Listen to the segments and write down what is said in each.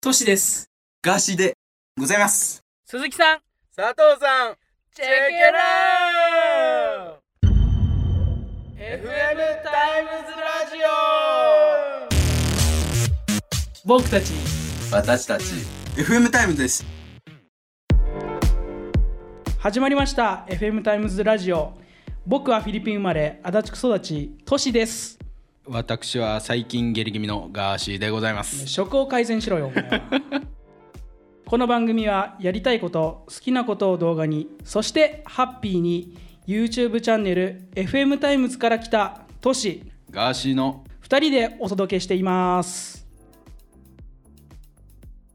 トシです。ガーシーでございます。鈴木さん、佐藤さん。チェケラー FM Times ラジ僕たち、私たち。FM Times です。始まりました。FM Times ラジオ。僕はフィリピン生まれ足立区育ちトシです私は最近下痢気味のガーシーでございます。食を改善しろよ。この番組はやりたいこと好きなことを動画にそしてハッピーに YouTube チャンネル FM タイムズから来たトシ。ガーシーの。2人でお届けしています。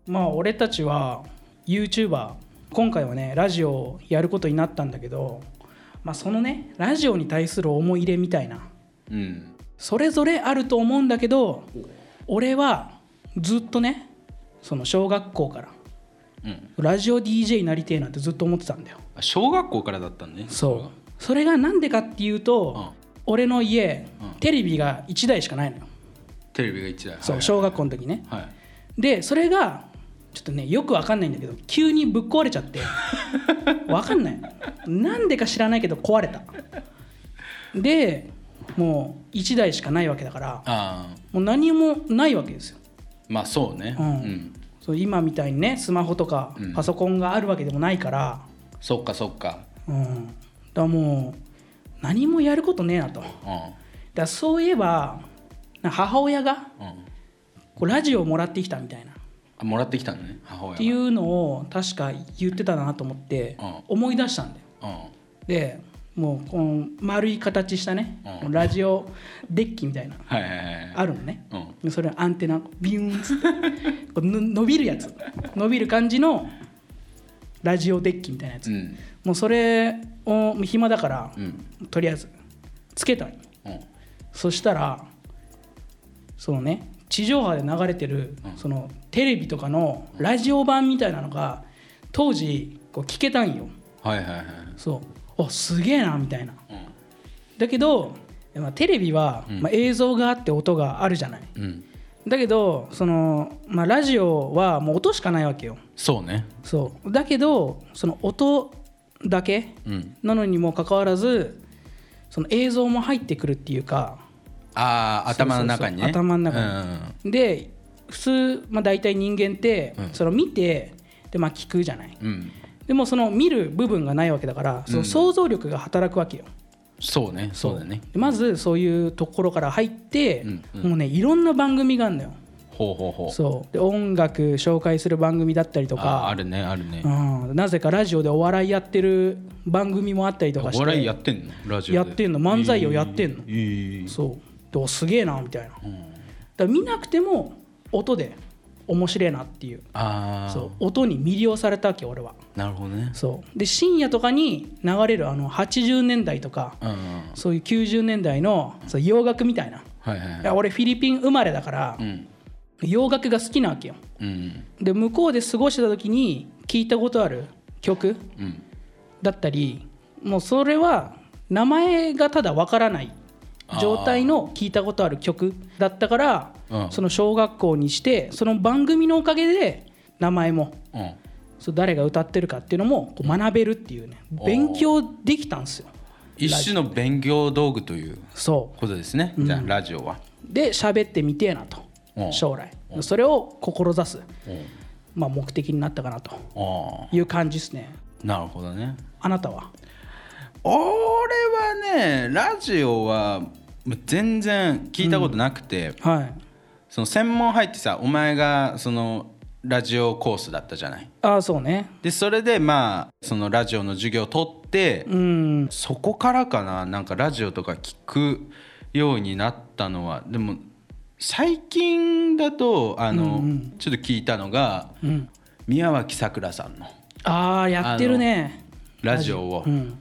まあ俺たちは YouTuber 今回はねラジオをやることになったんだけどまあそのねラジオに対する思い入れみたいな。うんそれぞれあると思うんだけど俺はずっとねその小学校からうん。ラジオ DJ になりてえなんてずっと思ってたんだよ。あ小学校からだったんね。そう。それがなんでかっていうと、うん。俺の家、うん。テレビが1台しかないのよ。テレビが1台。そう、はい。小学校の時ね。はい。でそれがちょっとねよくわかんないんだけど急にぶっ壊れちゃって わかんない。なんでか知らないけど壊れた。でもう1台しかないわけだからもう何もないわけですよ。まあそうね。うん。うん。そう今みたいにねスマホとかうん。パソコンがあるわけでもないから、そっかそっか。うん、だからもう何もやることねえなと。うん。らそういえば母親がうん。こうラジオをもらってきたみたいな。っあもらってきたのね母親が。ていうのを確か言ってたなと思ってうん。思い出したんだよ。うん。でもうこの丸い形したねうん。ラジオデッキみたいなはいはいはい。あるのね。うん。でそれアンテナビューンっつって伸びるやつ。伸びる感じのラジオデッキみたいなやつ、うん。もうそれを暇だから、うん。とりあえずつけたんようん。そしたらそのね地上波で流れてる、そのテレビとかのラジオ版みたいなのが当時こう聞けたんよ。はいはいはい。そうあすげえなみたいな。うん。だけど、まあ、テレビは、うん。まあ、映像があって音があるじゃない。うん。だけどその、まあ、ラジオはもう音しかないわけよ。そうね。そう。だけどその音だけうん。なのにもかかわらずその映像も入ってくるっていうか。ああ頭の中にね。頭の中に。で普通、まあ、大体人間って、うん。その見てで、まあ、聞くじゃない。うんでもその見る部分がないわけだからその想像力が働くわけよ、そうねそう。だね。でまずそういうところから入って、もうねいろんな番組があるのよ。ほうほうほう。そう。で音楽紹介する番組だったりとあか。あるねあるね。うん、なぜかラジオでお笑いやってる番組もあったりとかして。お笑いやってんの？ラジオで。やってんの。漫才をやってんの。えー。そう。すげえなみたいな。うん。ら見なくても音で面白いなっていう。そう。音に魅了されたわけ俺は。なるほどね。そう。で深夜とかに流れるあの80年代とかうんうん。そういう90年代のそう洋楽みたいな。はいはいはい。俺フィリピン生まれだからうん。洋楽が好きなわけよ。うん。で向こうで過ごしてた時に聞いたことある曲うん。だったりもうそれは名前がただわからない状態の聞いたことある曲だったからうん。その小学校にしてその番組のおかげで名前もうん。そう誰が歌ってるかっていうのもこう学べるっていうね勉強できたんですよ。一種の勉強道具というそことですね。じゃあラジオは。うで喋ってみてえなとうん。将来。それを志す、うん。まあ、目的になったかなとあいう感じですね。あなるほどね。あなたは？俺はねラジオは全然聞いたことなくて、はい。その専門入ってさお前がそのラジオコースだったじゃない？ああそうね。でそれでまあそのラジオの授業を取って、うん。そこからかななんかラジオとか聞くようになったのは。でも最近だとあの、ちょっと聞いたのがうん。宮脇さくらさんのああやってるね。ラジオを。うん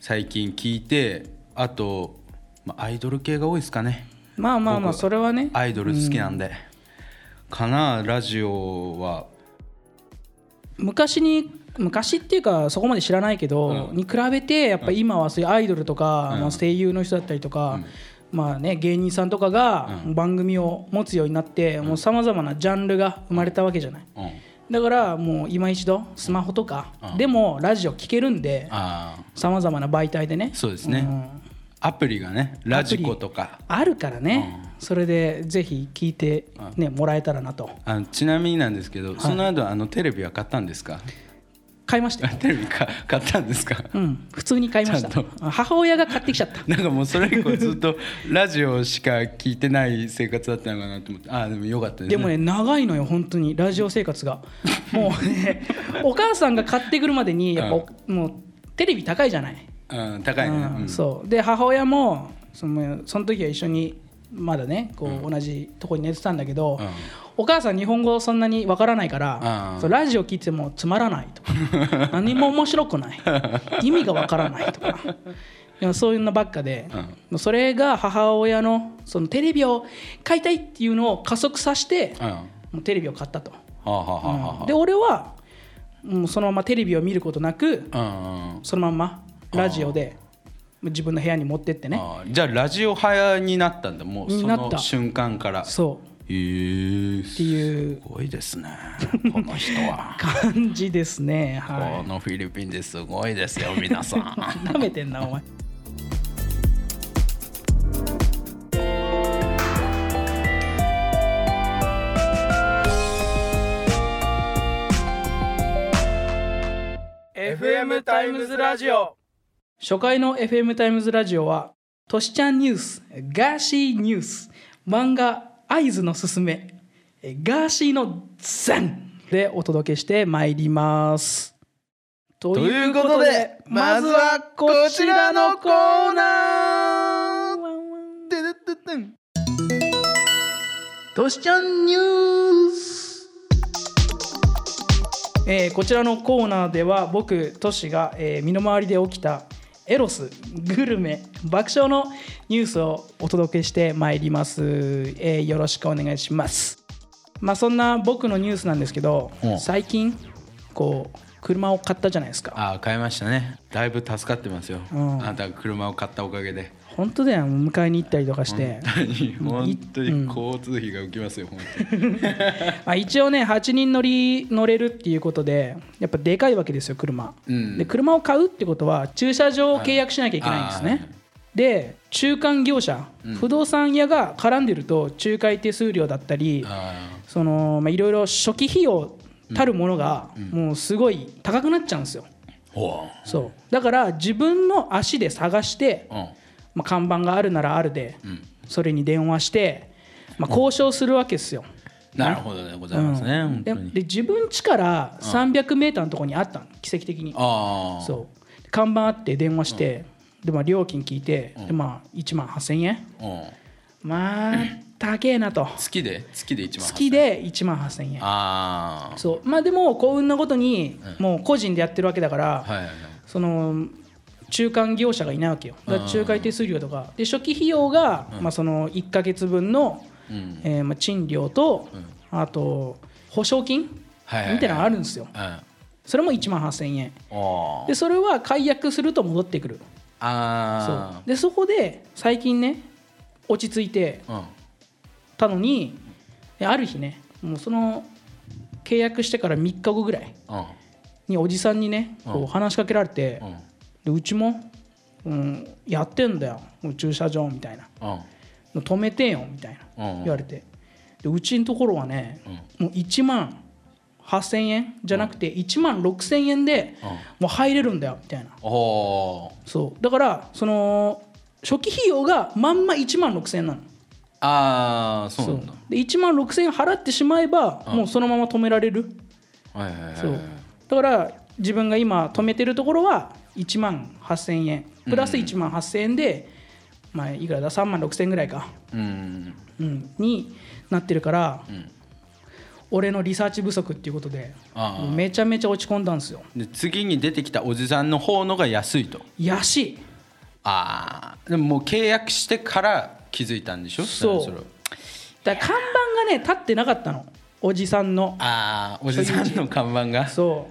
最近聞いてあと、まあ、アイドル系が多いですかね。まあまあまあ僕それはね。アイドル好きなんで、かなラジオは。昔に昔っていうかそこまで知らないけど、うん。に比べてやっぱ今はそういうアイドルとか、うん。まあ、声優の人だったりとか、まあね芸人さんとかがうん。番組を持つようになってもうさまざまなジャンルが生まれたわけじゃない。うんだからもう今一度スマホとかうんでもラジオ聞けるんでさまざまな媒体でね。そうですね。ん。アプリがねラジコとか。あるからね。それでぜひ聞いてねもらえたらなと。あのちなみになんですけど、その後あのテレビは買ったんですか？買いましたよ。テレビか買ったんですか？うん。普通に買いました。母親が買ってきちゃった。なんかもうそれ以降ずっと ラジオしか聞いてない生活だったのかなと思って。ああでもよかったですね。でもね長いのよ本当に。ラジオ生活が。もうねお母さんが買ってくるまでにやっぱおもうテレビ高いじゃない、うん、高いね、うん。うん。そう。で母親もそのその時は一緒にまだねこう同じとこに寝てたんだけど、うんお母さん日本語そんなにわからないから、うんそうラジオ聞いてもつまらないとか 何も面白くない。意味がわからないとか。でもそういうのばっかで、それが母親のそのテレビを買いたいっていうのを加速させて、うん。はもうテレビを買ったと、で俺はもうそのままテレビを見ることなくうんうんそのまんまラジオで自分の部屋に持ってってね。じゃあラジオ派になったんだ。もうそになった。の瞬間から。そうっていう。すごいですねこの人は。感じですねはこのフィリピンですごいですよ皆さん。いなめてんなお前。タイムズラジオ。初回の FM タイムズラジオはトシちゃんニュースガーシーニュース漫画合図のすすめ。ガーシーのザンでお届けしてまいります。とということでまずはこちらのコーナー。トシちゃんニュース。えーこちらのコーナーでは僕トシが、えー身の回りで起きたエロスグルメ爆笑のニュースをお届けしてまいります、えーよろしくお願いします。まあそんな僕のニュースなんですけどうん。最近こう車を買ったじゃないですか。あー買いましたね。だいぶ助かってますよ、うん。あなたが車を買ったおかげで本当だよ迎えに行ったりとかして。本当に交通費が浮きますよ本当に。ま あ一応ね8人乗り乗れるっていうことでやっぱでかいわけですよ車、うん。で車を買うってことは駐車場を契約しなきゃいけないんですはい。ねで中間業者、不動産屋が絡んでると仲介手数料だったりあそのまあいろいろ初期費用たるものがもうすごい高くなっちゃうんですよ。そう。だから自分の足で探して、ううんまあ、看板があるならあるでうん。それに電話して、まあ、交渉するわけですよ、なるほどでございますね、うん。で自分家から300メーターのところにあったの奇跡的に。ああ。そう。看板あって電話して、でまあ料金聞いて、でまあ1万8000円。うん。まあ高えなと。月で？月で1万月で1万8000円。あそう。まあでも幸運なことに、もう個人でやってるわけだから、あはいはいはい。その中間業者がいないわけよ。だから仲介手数料とか。で初期費用が、まあ、その1か月分の、うん。えーまあ、賃料と、あと保証金みたいなのがあるんですよ。それも1万8000円。あでそれは解約すると戻ってくる。そう。あでそこで最近ね落ち着いてたのにである日ねもうその契約してから3日後ぐらいうん。におじさんにねこう話しかけられてうんでうちも、うん、やってんだよ。駐車場みたいな。うん。止めてよみたいなうん。言われて。でうちのところはねもう1万8000円じゃなくて1万6000円でもう入れるんだよみたいな。そう。だからその初期費用がまんま1万6000円なの。ああそうなんだ。で1万6000円払ってしまえばもうそのまま止められる。はいはいはい。そう。だから自分が今止めてるところは1万8000円。プラス1万8000円で、まあいくらだ？3万6000円ぐらいか、うん。うん、になってるから、俺のリサーチ不足っていうことでめちゃめちゃ落ち込んだんですよ。で次に出てきたおじさんの方のが安いと。安い。ああ。でももう契約してから気づいたんでしょ？そう。だ看板がね立ってなかったのおじさんの。ああおじさんの看板が。そ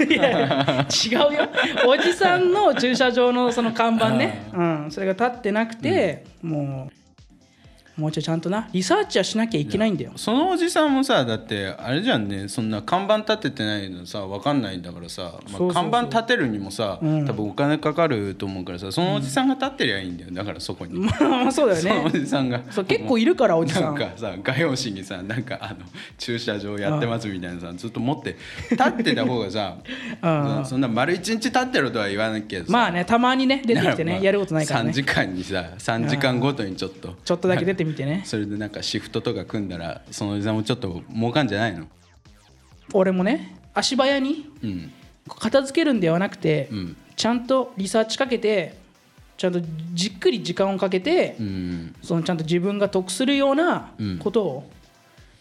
う。いや違うよ。おじさんの駐車場のその看板ね、うん、それが立ってなくて、もうもうちょいちゃんとなリサーチはしなきゃいけないんだよ。そのおじさんもさだってあれじゃんねそんな看板立ててないのさ分かんないんだからさ、まあ看板立てるにもさ、多分お金かかると思うからさそのおじさんが立ってりゃいいんだよだからそこに、まあそうだよそのおねじさんが。そう結構いるからおじさなんんかさ画用紙にさなんかあの駐車場やってますみたいなさずっと持って立ってた方がさ うん。そんな丸一日立ってるとは言わないけどさ。まあねたまにね出てきてねまあやることないから3ね時間にさ3時間ごとにちょっと。ちょっとだけ出てみてね。それでなんかシフトとか組んだらそのおじさんもちょっと儲かんじゃないの？俺もね足早にうん。片付けるんではなくて、うん。ちゃんとリサーチかけてちゃんとじっくり時間をかけて、うん。そのちゃんと自分が得するようなうん。ことを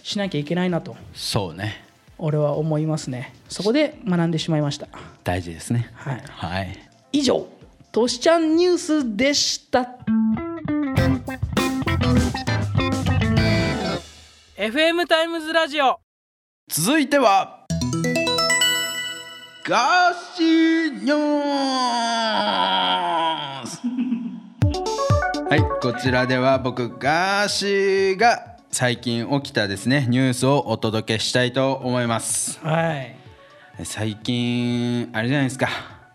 しなきゃいけないなと。そうね。俺は思いますね。そこで学んでしまいました。大事ですね。はい。はい。以上としちゃんニュースでした FM タイムズラジオ。続いてはガーシーニュース はいこちらでは僕ガーシーが最近起きたですねニュースをお届けしたいと思います。はい。最近あれじゃないですか。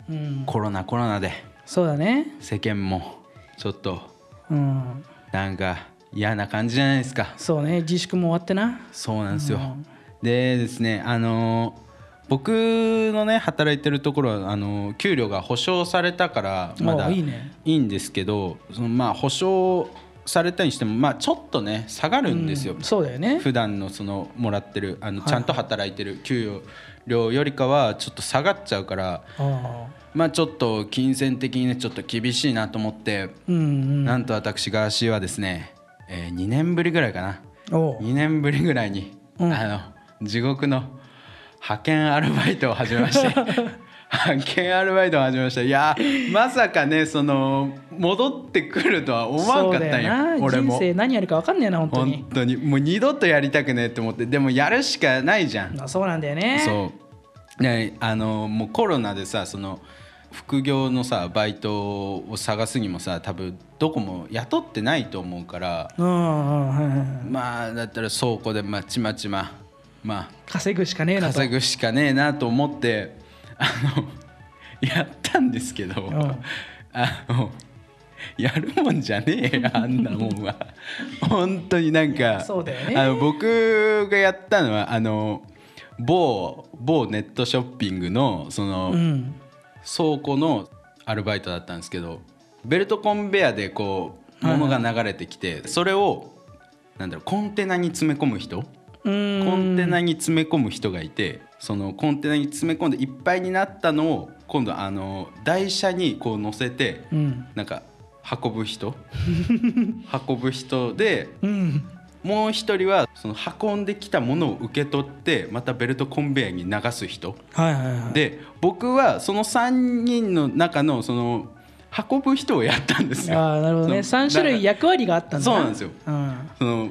うん。コロナコロナで。そうだね。世間もちょっとうん。なんか嫌な感じじゃないですか。そうね自粛も終わってな。そうなんですよ、でですねあの僕のね働いてるところはあの給料が保証されたからまだいあいんですけどそのまあ保証されたにしてもまあちょっとね下がるんですよ、うんそうだよね。普段のそのもらってるあのはい。ちゃんと働いてる給料よりかはちょっと下がっちゃうからあまあちょっと金銭的にねちょっと厳しいなと思って、なんと私ガーシーはですね、え2年ぶりぐらいかな。おう。2年ぶりぐらいに、うん。あの地獄の派遣アルバイトを始めまして。派遣アルバイトを始めましたいやまさかねその戻ってくるとは思わんかったんよ俺も。人生何やるか分かんねえな本当に。本当に。もう二度とやりたくねえと思ってでもやるしかないじゃん。あそうなんだよね。そう。ねあのもうコロナでさその副業のさバイトを探すにもさ多分どこも雇ってないと思うからまあだったら倉庫でまちまちままあ稼ぐしかねえなと。稼ぐしかねえなと思ってあの やったんですけど、ん。あのやるもんじゃねえよ あんなもんは。本当になんかそうだよね。あの僕がやったのはあの某某ネットショッピングのその、うん倉庫のアルバイトだったんですけどベルトコンベヤでこう物が流れてきてそれをなんだろうコンテナに詰め込む人？コンテナに詰め込む人がいてそのコンテナに詰め込んでいっぱいになったのを今度あの台車にこう乗せてうん。なんか運ぶ人？運ぶ人でうんもう一人はその運んできたものを受け取ってまたベルトコンベヤに流す人。はいはいはい。で僕はその3人の中のその運ぶ人をやったんですよ。ああなるほどね。その3種類役割があったんだそうなんですよ。うん。その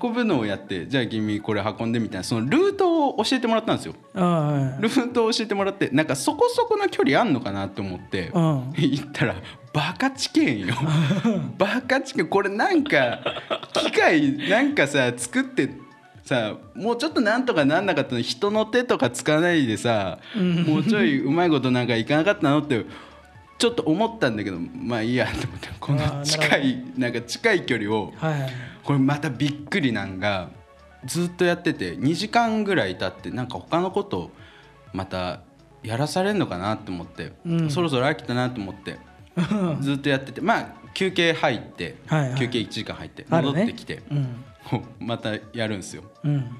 運ぶのをやってじゃあ君これ運んでみたいなそのルートを教えてもらったんですよ。はい。ルートを教えてもらってなんかそこそこの距離あんのかなって思ってうん。行ったらバカチケンよ。バカチケン。これなんか機械なんかさ作ってさもうちょっとなんとかなんなかったの人の手とか使わないでさもうちょいうまいことなんかいかなかったのってちょっと思ったんだけどまあいいやと思ってこの近いなんか近い距離をはいはいこれまたびっくりなんがずっとやってて2時間ぐらい経ってなんか他のことまたやらされるのかなと思って、うん。そろそろ飽きたなと思って ずっとやっててまあ休憩入って、はいはい。休憩1時間入って戻ってきて、うん。またやるんですよ。うん。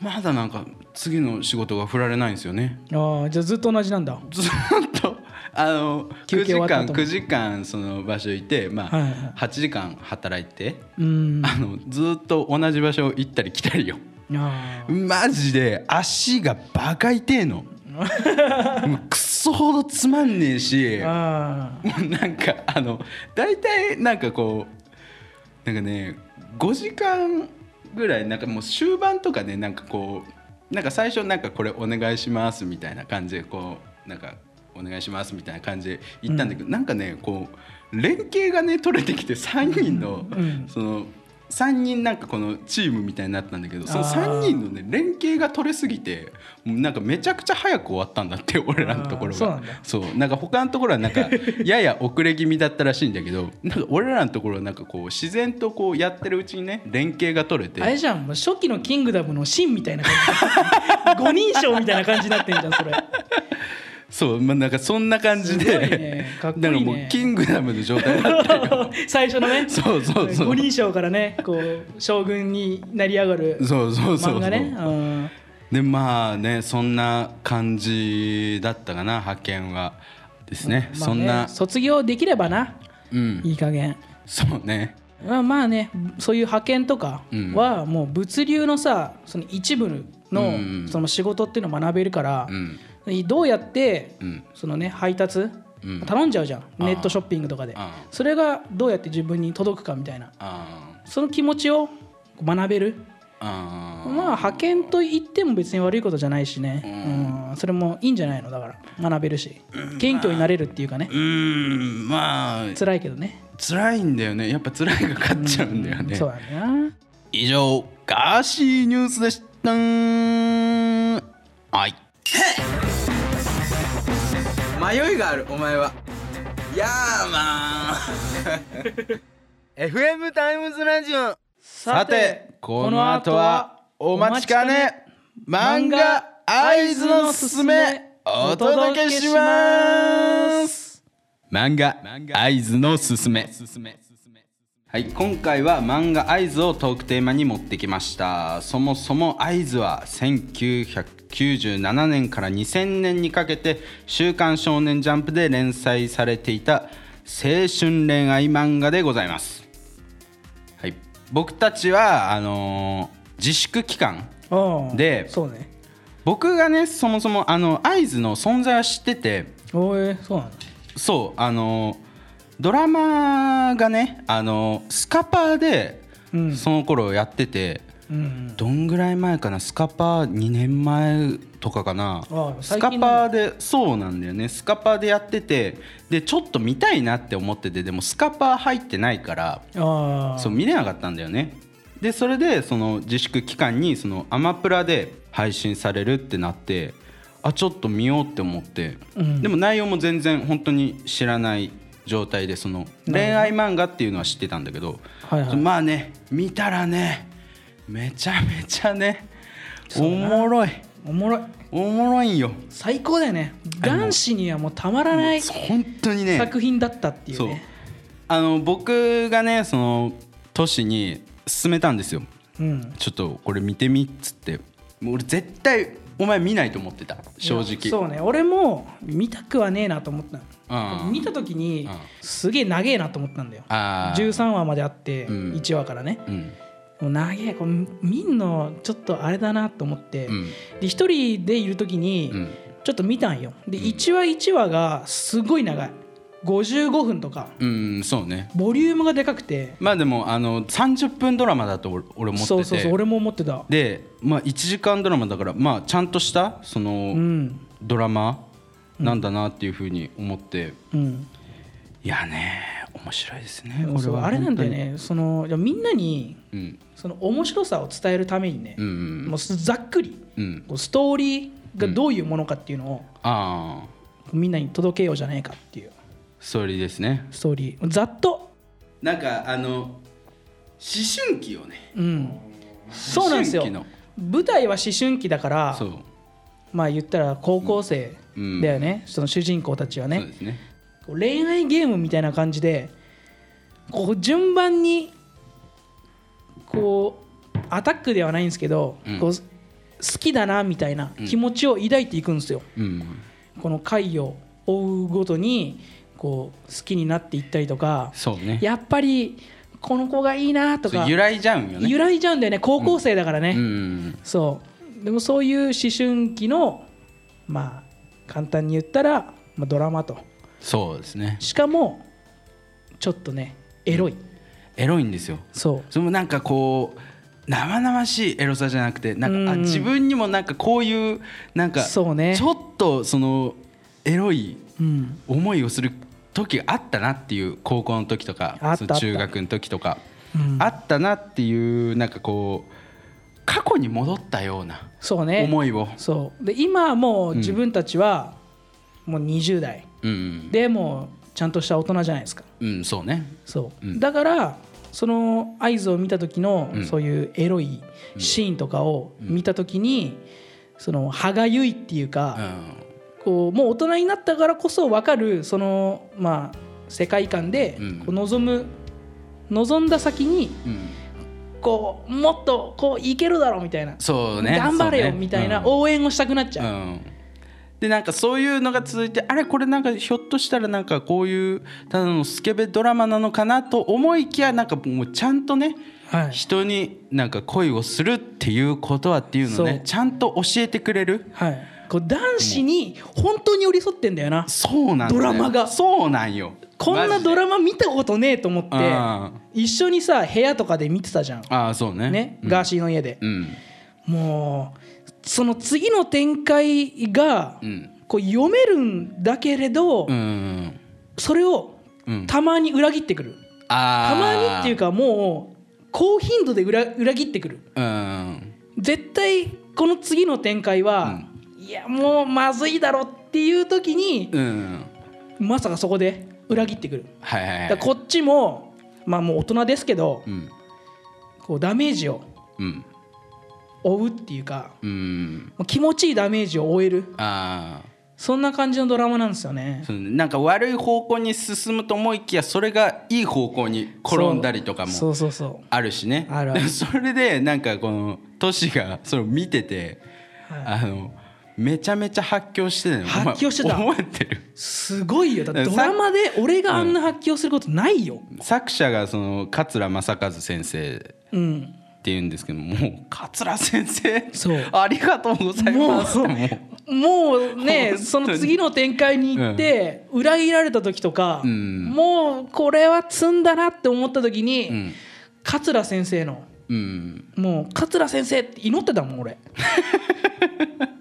まだなんか次の仕事が振られないんですよね。ああじゃあずっと同じなんだ。ずっとあの9休憩時間終わった後も。9時間その場所いてまあ、はいはい。8時間働いてうん。あのずっと同じ場所行ったり来たりよ。マジで足がバカ痛えの。もうクソほどつまんねえし。もあうなんかあの大体なんかこうなんかね5時間ぐらいなんかもう終盤とかねなんかこうなんか最初なんかこれお願いしますみたいな感じでこうなんかお願いしますみたいな感じで言ったんだけど、なんかねこう連携がね取れてきて 3人の、うん。その3人なんかこのチームみたいになったんだけどそのあー3人のね連携が取れすぎてなんかめちゃくちゃ早く終わったんだって俺らのところが。そうなんか他のところはなんか やや遅れ気味だったらしいんだけどなんか俺らのところはなんかこう自然とこうやってるうちにね連携が取れて。あれじゃん初期のキングダムのシンみたいな感じ。五人称みたいな感じになってんじゃんそれそうまあなんかそんな感じで。ね。かっこいいね。もうキングダムの状態だったよ。最初のね。そうそうそう。五人称からねこう将軍になり上がるそうそうそうそう。ね。うん。でまあねそんな感じだったかな派遣はですね、まあねそんな。卒業できればな。うん。いい加減。そうね。まあまあねそういう派遣とかはもう物流のさその一部のうん。その仕事っていうのを学べるからうんどうやってうん。そのね配達うん。頼んじゃうじゃん。ネットショッピングとかで。それがどうやって自分に届くかみたいな。あその気持ちを学べる。まあ派遣と言っても別に悪いことじゃないしね。うん。それもいいんじゃないの？だから学べるし。謙虚になれるっていうかね。うーん。まあ。辛いけどね。辛いんだよね。やっぱ辛いが勝っちゃうんだよね、そうだね。な以上ガーシーニュースでした。はい 迷いがあるお前は。ヤーマン FM タイムズラジオ。さてこの後はお待ちかね。漫画合図のすすめお届けします。漫画合図のすすめはい今回は漫画合図をトークテーマに持ってきました。そもそも合図は1997年から2000年にかけて「週刊少年ジャンプ」で連載されていた青春恋愛漫画でございます。はい、僕たちはあのー自粛期間うんでね。僕がねそもそもあの合図の存在は知っててそうあのードラマがねあのースカパーでうん。その頃やってて、うんどんぐらい前かなスカパー2年前とかかな。あスカパーでそうなんだよね。スカパーでやっててでちょっと見たいなって思っててでもスカパー入ってないからそう見れなかったんだよね。でそれでその自粛期間にそのアマプラで配信されるってなってあちょっと見ようって思って、うん。でも内容も全然本当に知らない状態でその恋愛漫画っていうのは知ってたんだけど、はいはい。まあね見たらねめちゃめちゃねおもろい。おもろい。おもろいんよ。最高だよね。男子にはもうたまらない本当にね作品だったっていうね。あの僕がねその都市に勧めたんですよ。うん。ちょっとこれ見てみっつって。もう俺絶対お前見ないと思ってた。正直。そうね。俺も見たくはねえなと思った見た時にうん。すげえ長えなと思ったんだよ。あー。13話まであってうん。1話からね。うん。もう長え。これ見んのちょっとあれだなと思って。うん。で一人でいる時にうん。ちょっと見たんよ。で1話1話がすごい長い。55分とか。うんそうね。ボリュームがでかくて。まあでもあの30分ドラマだと俺俺思ってて。そうそうそう俺も思ってた。でまあ1時間ドラマだからまあちゃんとしたその、うん。ドラマなんだなっていうふうに思って、うん。いやね面白いですね。これそうはあれなんだよね。そのじゃあみんなにうん。その面白さを伝えるためにね、うんうん。もうざっくりうん。ストーリーがどういうものかっていうのをみんなに届けようじゃないかっていう。ストーリーですね。ストーリー。ざっと。なんかあの思春期をね。うん。そうなんですよ。舞台は思春期だからまあ言ったら高校生うんだよね、その主人公たちはね。ね。恋愛ゲームみたいな感じでこう順番にこうアタックではないんですけど、うん。こう好きだなみたいな気持ちを抱いていくんですよ、うん。この回を追うごとにこう好きになっていったりとかそうね。やっぱりこの子がいいなとか揺らいじゃうんよね。揺らいじゃうんだよね。高校生だからね、うん。そう。でもそういう思春期のまあ簡単に言ったら、まあ、ドラマと。そうですね。しかもちょっとねエロい、エロいんですよ。そう。それもなんかこう生々しいエロさじゃなくてなんか、あうん。自分にもなんかこういうなんかちそうね。ょっとそのエロいうん。思いをする時があったなっていう高校の時とか中学の時とか。ううん。あったなっていうなんかこう過去に戻ったようなそうね。思いを、そう。で今はもう自分たちはもう20代。うんでもうちゃんとした大人じゃないですか。うん、そうね。そう、うん。だからその合図を見た時のうん。そういうエロいシーンとかを見た時にその歯がゆいっていううか、ん。こうもう大人になったからこそ分かるそのまあ世界観でうん。こう望む望んだ先にうんこうもっとこういけるだろうみたいな、そうね。頑張れよみたいなうん。応援をしたくなっちゃう、うん。でなんかそういうのが続いてあれこれなんかひょっとしたらなんかこういうただのスケベドラマなのかなと思いきやなんかもうちゃんとねはい、人になんか恋をするっていうことはっていうのをねちゃんと教えてくれるはい、こう男子に本当に寄り添ってんだよな。そうなんだよ。ドラマが。そうなんよ。こんなドラマ見たことねえと思ってあ一緒にさ部屋とかで見てたじゃん、ああそうね。ねうん。ガーシーの家で、うん。もうその次の展開がうん。こう読めるんだけれど、うん。それをうん。たまに裏切ってくる、あたまにっていうかかもう高頻度で裏裏切ってくる。うん。絶対この次の展開は、いやもうまずいだろっていう時に、うん。まさかそこで裏切ってくる。はいはいはい。こっちもまあもう大人ですけどうん。こうダメージをうん。負うっていうかうん。気持ちいいダメージを負える。ああそんな感じのドラマなんですよね。なんか悪い方向に進むと思いきやそれがいい方向に転んだりとかもそうそうそう。あるしね。それでなんかこのトシがそれを見てて、はあのめちゃめちゃ発狂してたの発狂してた。覚えてる？すごいよ。だってドさラマで俺があんな発狂することないよ。作者がその桂正和先生うんっていうんですけどもう桂先生？そう。ありがとうございますもうもうねその次の展開に行って裏切られた時とか、うん。もうこれは積んだなって思った時に、うん。桂先生の。うん。もう桂先生って祈ってたもん俺、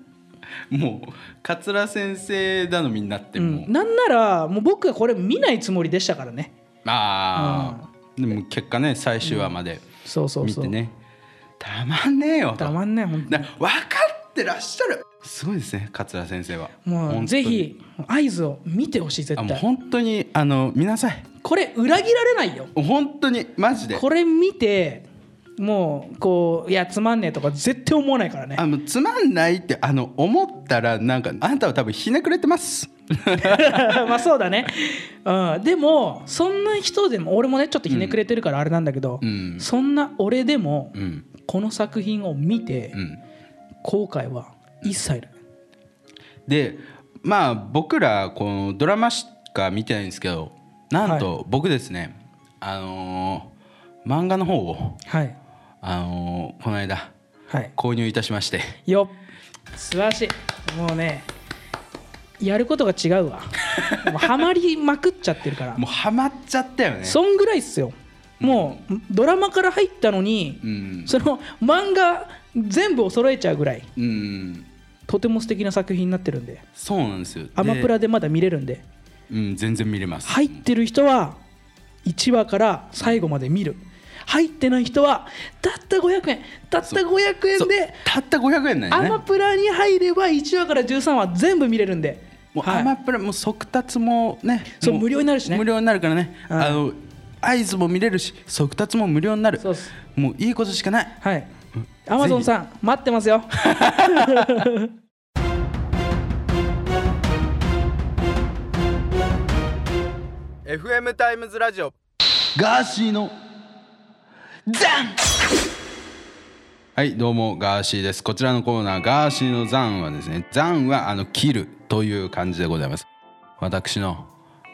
もう桂先生頼みになってうも。う、ん、なんならもう僕はこれ見ないつもりでしたからね。ああ、でも結果ね最終話までそうそうそう。見てね、たまんねえよと。たまんない本当なに分かってらっしゃる。すごいですね桂先生は。もうぜひ合図を見てほしい絶あもう対本当にあの見なさい。これ裏切られないよ。本当にマジで。これ見てもうこういやつまんねえとか絶対思わないからね。あのつまんないってあの思ったらなんかあなたは多分ひねくれてます。まあそうだね、うん、でもそんな人でも俺もねちょっとひねくれてるからあれなんだけど、うん。そんな俺でもうん。この作品を見てうん。後悔は一切ない。でまあ僕らこのドラマしか見てないんですけどなんと僕ですね、あのー漫画の方をはいあのーこの間はい。購入いたしまして。よっ。素晴らしい。もうねやることが違うわ。もうハマりまくっちゃってるから。もうハマっちゃったよね。そんぐらいっすよ。もうドラマから入ったのに、うん。その漫画全部を揃えちゃうぐらいうん。とても素敵な作品になってるんで。そうなんですよ。アマプラで、でまだ見れるんで。うん、全然見れます。入ってる人は1話から最後まで見る入ってない人はたった500円。たった500そう円でたった500円なんアマプラに入れば1話から13話全部見れるんで。もうはい。アマプラもう速達もねそうも無料になるしね。無料になるからね、はいあの合図も見れるし速達も無料になる。そうっす。もういいことしかない。はい。アマゾンさん待ってますよ。FM タイムズラジオ。ガーシーのはいどうもガーシーです。こちらのコーナーガーシーのザンはですねザンはあの切るという感じでございます。私の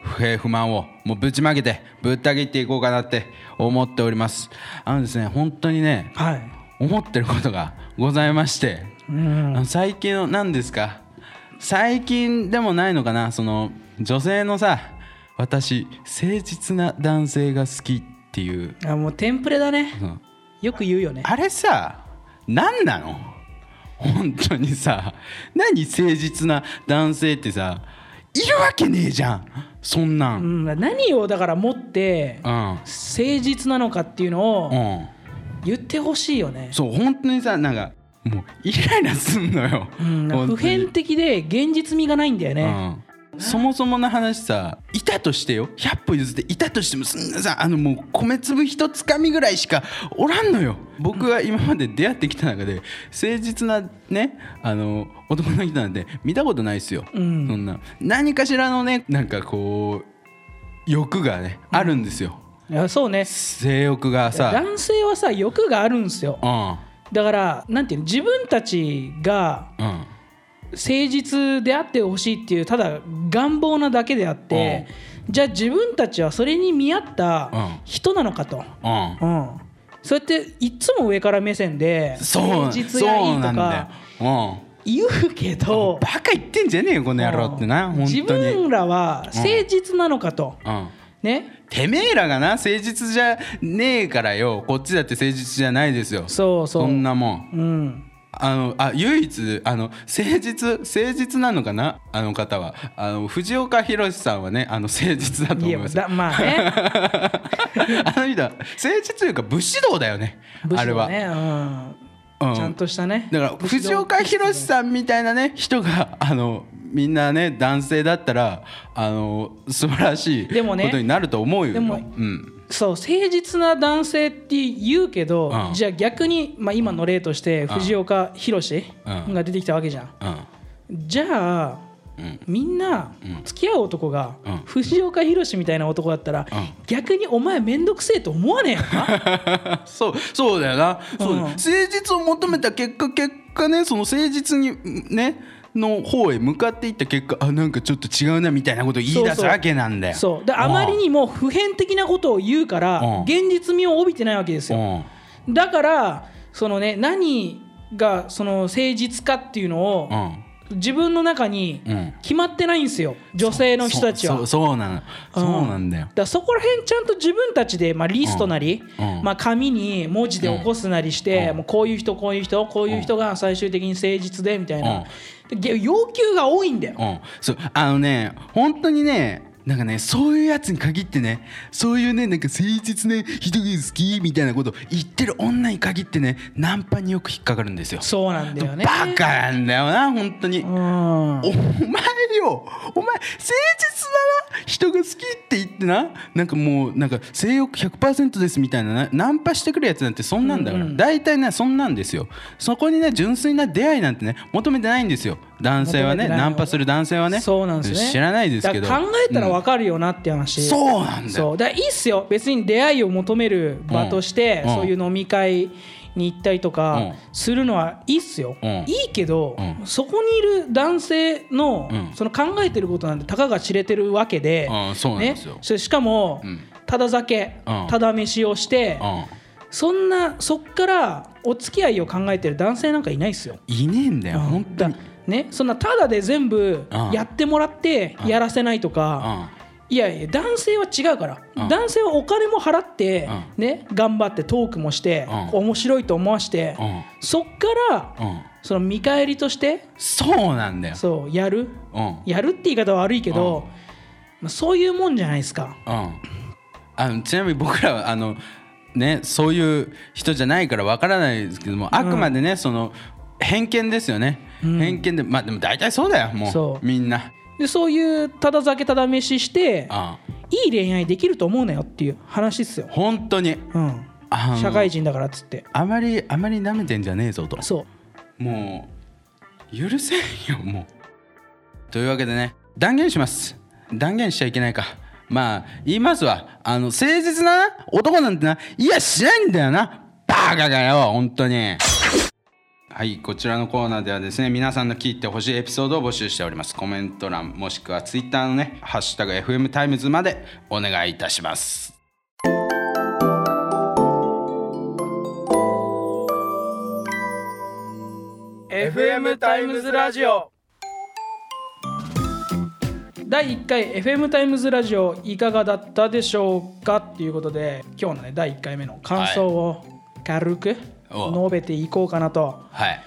不平不満をもうぶちまけてぶった切っていこうかなって思っております。あのですね本当にねはい。思ってることがございましてうん。最近の何ですか？最近でもないのかな？その女性のさ私誠実な男性が好きっていう、あもうテンプレだね。うん。よく言うよね。あれさ何なの？本当にさ。何？誠実な男性ってさいるわけねえじゃん。そんなうん。ん、何をだから持ってうん。誠実なのかっていうのをうん。言ってほしいよね、そう本当にさなんかもうイライラすんのよ、うん、普遍的で現実味がないんだよね、うん、そもそもの話さいたとしてよ。100歩譲っていたとしてもそんなさあのもう米粒一つかみぐらいしかおらんのよ。僕が今まで出会ってきた中で誠実なねあの男の人なんて見たことないですよ、うん。そんな。何かしらのねなんかこう欲がねあるんですよ、いやそうね。性欲がさ。男性はさ欲があるんですよ。うん。だからなんていうの自分たちがうん誠実であってほしいっていうただ願望なだけであって、じゃあ自分たちはそれに見合ったうん。人なのかと、うん。うん、そうやっていっつも上から目線でそう誠実がいいとか、うん言うけどバカ言ってんじゃねえよこの野郎ってなうん。本当に。自分らは誠実なのかと、うん。ね。てめえらがな誠実じゃねえからよ。こっちだって誠実じゃないですよ。そうそう。そんなもん。うんあのあ唯一あの誠実誠実なのかな？あの方は。あの藤岡弘さんはねあの誠実だと思います。だまあね。あの人は誠実というか武士道だよね。あれは、ね、うん。うん。ちゃんとしたね。だから藤岡弘さんみたいなね人があのみんなね男性だったらあの素晴らしいでもね。ことになると思うよ。でもうんそう誠実な男性って言うけど、うん。じゃあ逆に、まあ、今の例として藤岡弘うん。が出てきたわけじゃん、うん。じゃあうん。みんなうん。付き合う男がうん。藤岡弘みたいな男だったら、うん。逆にお前めんどくせえと思わねえのか？そうそうだよな、そう。誠実を求めた結果結果ねその誠実にねの方へ向かっていった結果あなんかちょっと違うなみたいなことを言い出すわけなんだよ。そう。であまりにも普遍的なことを言うからうん。現実味を帯びてないわけですうよん。だからそのね何がその誠実かっていうのをうん自分の中にうん。決まってないんですよ。女性の人たちは。そうそうそうなの。そうなんだよ。だからそこら辺ちゃんと自分たちで、まあ、リストなり、うん。うんまあ、紙に文字で起こすなりして、うん。もうこういう人こういう人こういう人が最終的に誠実でみたいな、で要求が多いんだよ。うん、そうあのね本当にねなんかねそういうやつに限ってねそういうねなんか誠実な人が好きみたいなこと言ってる女に限ってねナンパによく引っかかるんですよ。そうなんだよね。バカなんだよな本当に。うんお前よお前誠実なな人が好きって言ってななんかもうなんか性欲100%ですみたいななナンパしてくるやつなんてそんなんだから、うんうん大体ねそんなんですよそこにね純粋な出会いなんてね求めてないんですよ男性はねナンパする男性はねそうなんですね。知らないですけど。考えたら分かるよなって話、そうなんだよ。そう。だいいっすよ。別に出会いを求める場として、うん。そういう飲み会に行ったりとうん。かするのはいいっすよ、うん。いいけど、うん。そこにいる男性の,、うん。その考えてることなんてたかが知れてるわけで、うんそうなんですよ。それしかも、うん。ただ酒、うん。ただ飯をして、うん。そんなそっからお付き合いを考えてる男性なんかいないっすよ。いねえんだよ本当に。だね、そんなただで全部うん。やってもらってやらせないとか、いやいや男性は違うから、うん。男性はお金も払って、うね、頑張ってトークもして、うん。面白いと思わして、そっからうん。その見返りとしてそうなんだよ。そうやる？うん。やるって言い方は悪いけど、まあ、そういうもんじゃないですか。うん、あのちなみに僕らはあの、ね、そういう人じゃないからわからないですけどもあくまでね、その偏見ですよね、うん偏見でまあでも大体そうだよもそう。うみんな。でそういうただ酒ただ飯してあいい恋愛できると思うなよっていう話っすよ。本当に。うん、社会人だからっつって。あまりあまり舐めてんじゃねえぞと。そう。もう許せんよもう。というわけでね断言します。断言しちゃいけないか。まあ言いますわ。あの誠実な男なんてないやしないんだよな。バカがよ本当にはいこちらのコーナーではですね皆さんの聞いてほしいエピソードを募集しております。コメント欄もしくはツイッターのね「ハッシュタグ #FM タイムズ」までお願いいたします。FM タイムズラジオ。第1回 FM タイムズラジオいかがだったでしょうか？っていうことで今日のね第1回目の感想を軽くお述べていこうかなと。はい。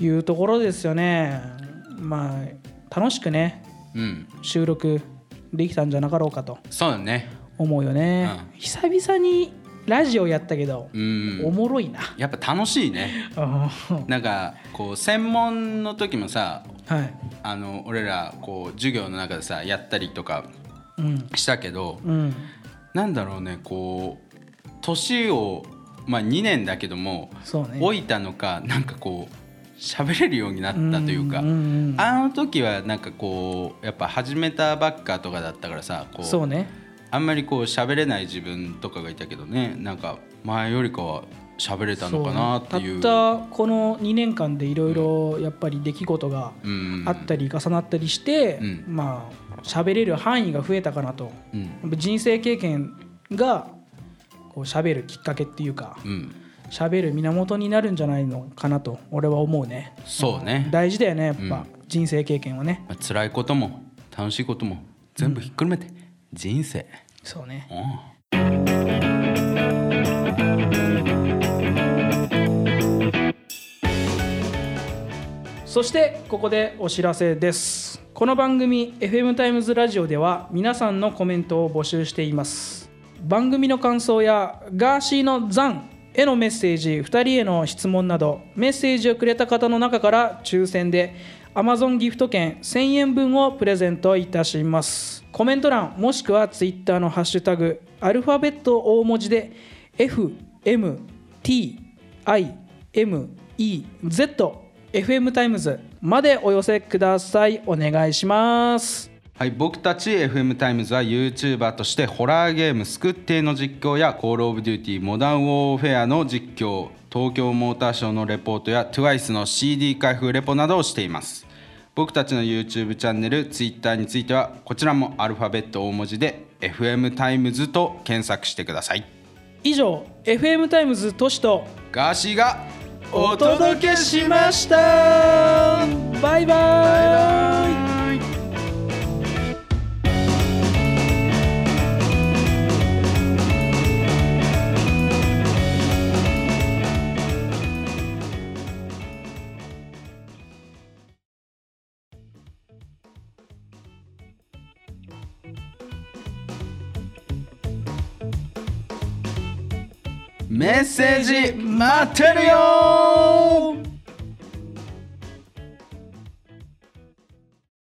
いうところですよね。まあ楽しくねうん。収録できたんじゃなかろうかと。そうだね。思うよね、う久々にラジオやったけど、うん。おもろいな。やっぱ楽しいね。あ なんかこう専門の時もさーはい。あの俺らこう授業の中でさやったりとかうん。したけどうん。なんだろうねこう年をまあ2年だけどもね。老いたのかなんかこう喋れるようになったというかんんうんあの時はなんかこうやっぱ始めたばっかとかだったからさこそうね。あんまりこう喋れない自分とかがいたけどねなんか前よりかは喋れたのかなっていう。たったこの2年間でいろいろやっぱり出来事がうん。あったり重なったりして、うん。まあ喋れる範囲が増えたかなと。うん。人生経験がこう喋るきっかけっていうかうん。喋る源になるんじゃないのかなと俺は思うね。そうね。大事だよねやっぱ、うん。人生経験はね。まあ辛いことも楽しいことも全部ひっくるめて人生、そうね。うん。そしてここでお知らせです。この番組 FM タイムズラジオでは皆さんのコメントを募集しています番組の感想やガーシーの残へのメッセージ2人への質問などメッセージをくれた方の中から抽選で Amazon ギフト券1000円分をプレゼントいたします。コメント欄もしくは Twitter のハッシュタグアルファベット大文字で FMTIMEZ FM タイムズまでお寄せください。お願いします。はい、僕たち FM タイムズは YouTuber としてホラーゲーム「スクッテイ」の実況や「コール・オブ・デューティー・モダン・ウォーフェア」の実況東京モーターショーのレポートや TWICE の CD 開封レポなどをしています。僕たちの YouTube チャンネル Twitter についてはこちらもアルファベット大文字で FM タイムズと検索してください。以上 FM タイムズとしとガーシーがお届けしました。バイバイメッセージ待ってるよ